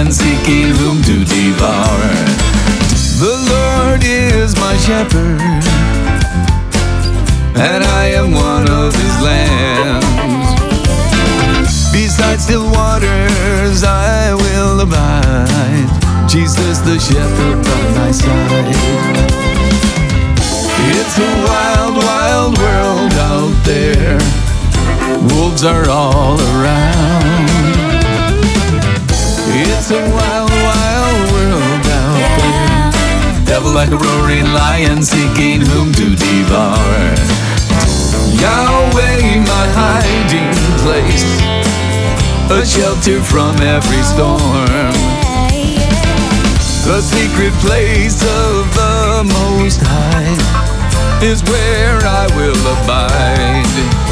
lion seeking whom to devour. The Lord is my shepherd, and I am one of his lambs. Beside still waters I will abide. Jesus the shepherd by my side. It's a wild, wild world out there. Wolves are all around. It's a wild, wild world out there. Devil like a roaring lion seeking whom to devour. Yahweh, my hiding place, a shelter from every storm. The secret place of the Most High is where I will abide.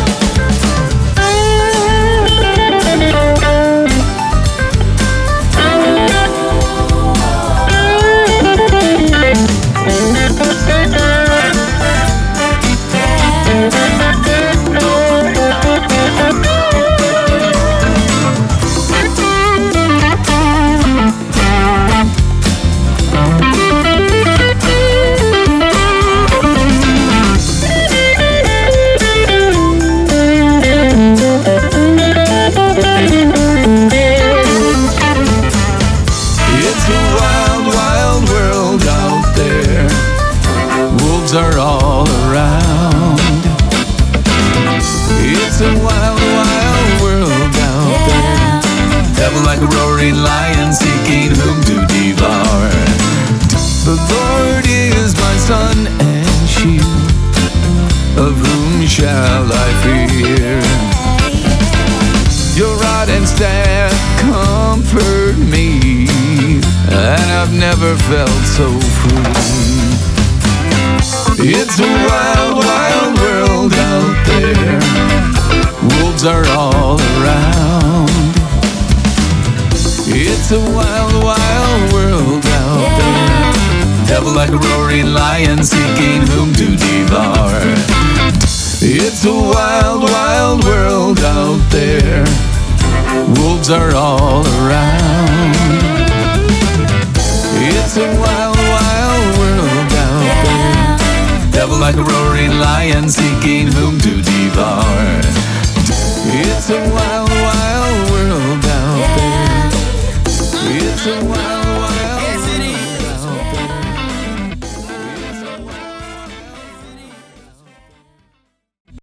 Like a roaring lion seeking whom to devour. The Lord is my sun and shield. Of whom shall I fear? Your rod and staff comfort me, and I've never felt so free. It's a wild, wild world out there. Wolves are It's a wild, wild world out there. Devil like a roaring lion seeking whom to devour. It's a wild, wild world out there. Wolves are all around. It's a wild, wild world out there. Devil like a roaring lion seeking whom to devour. It's a wild, wild,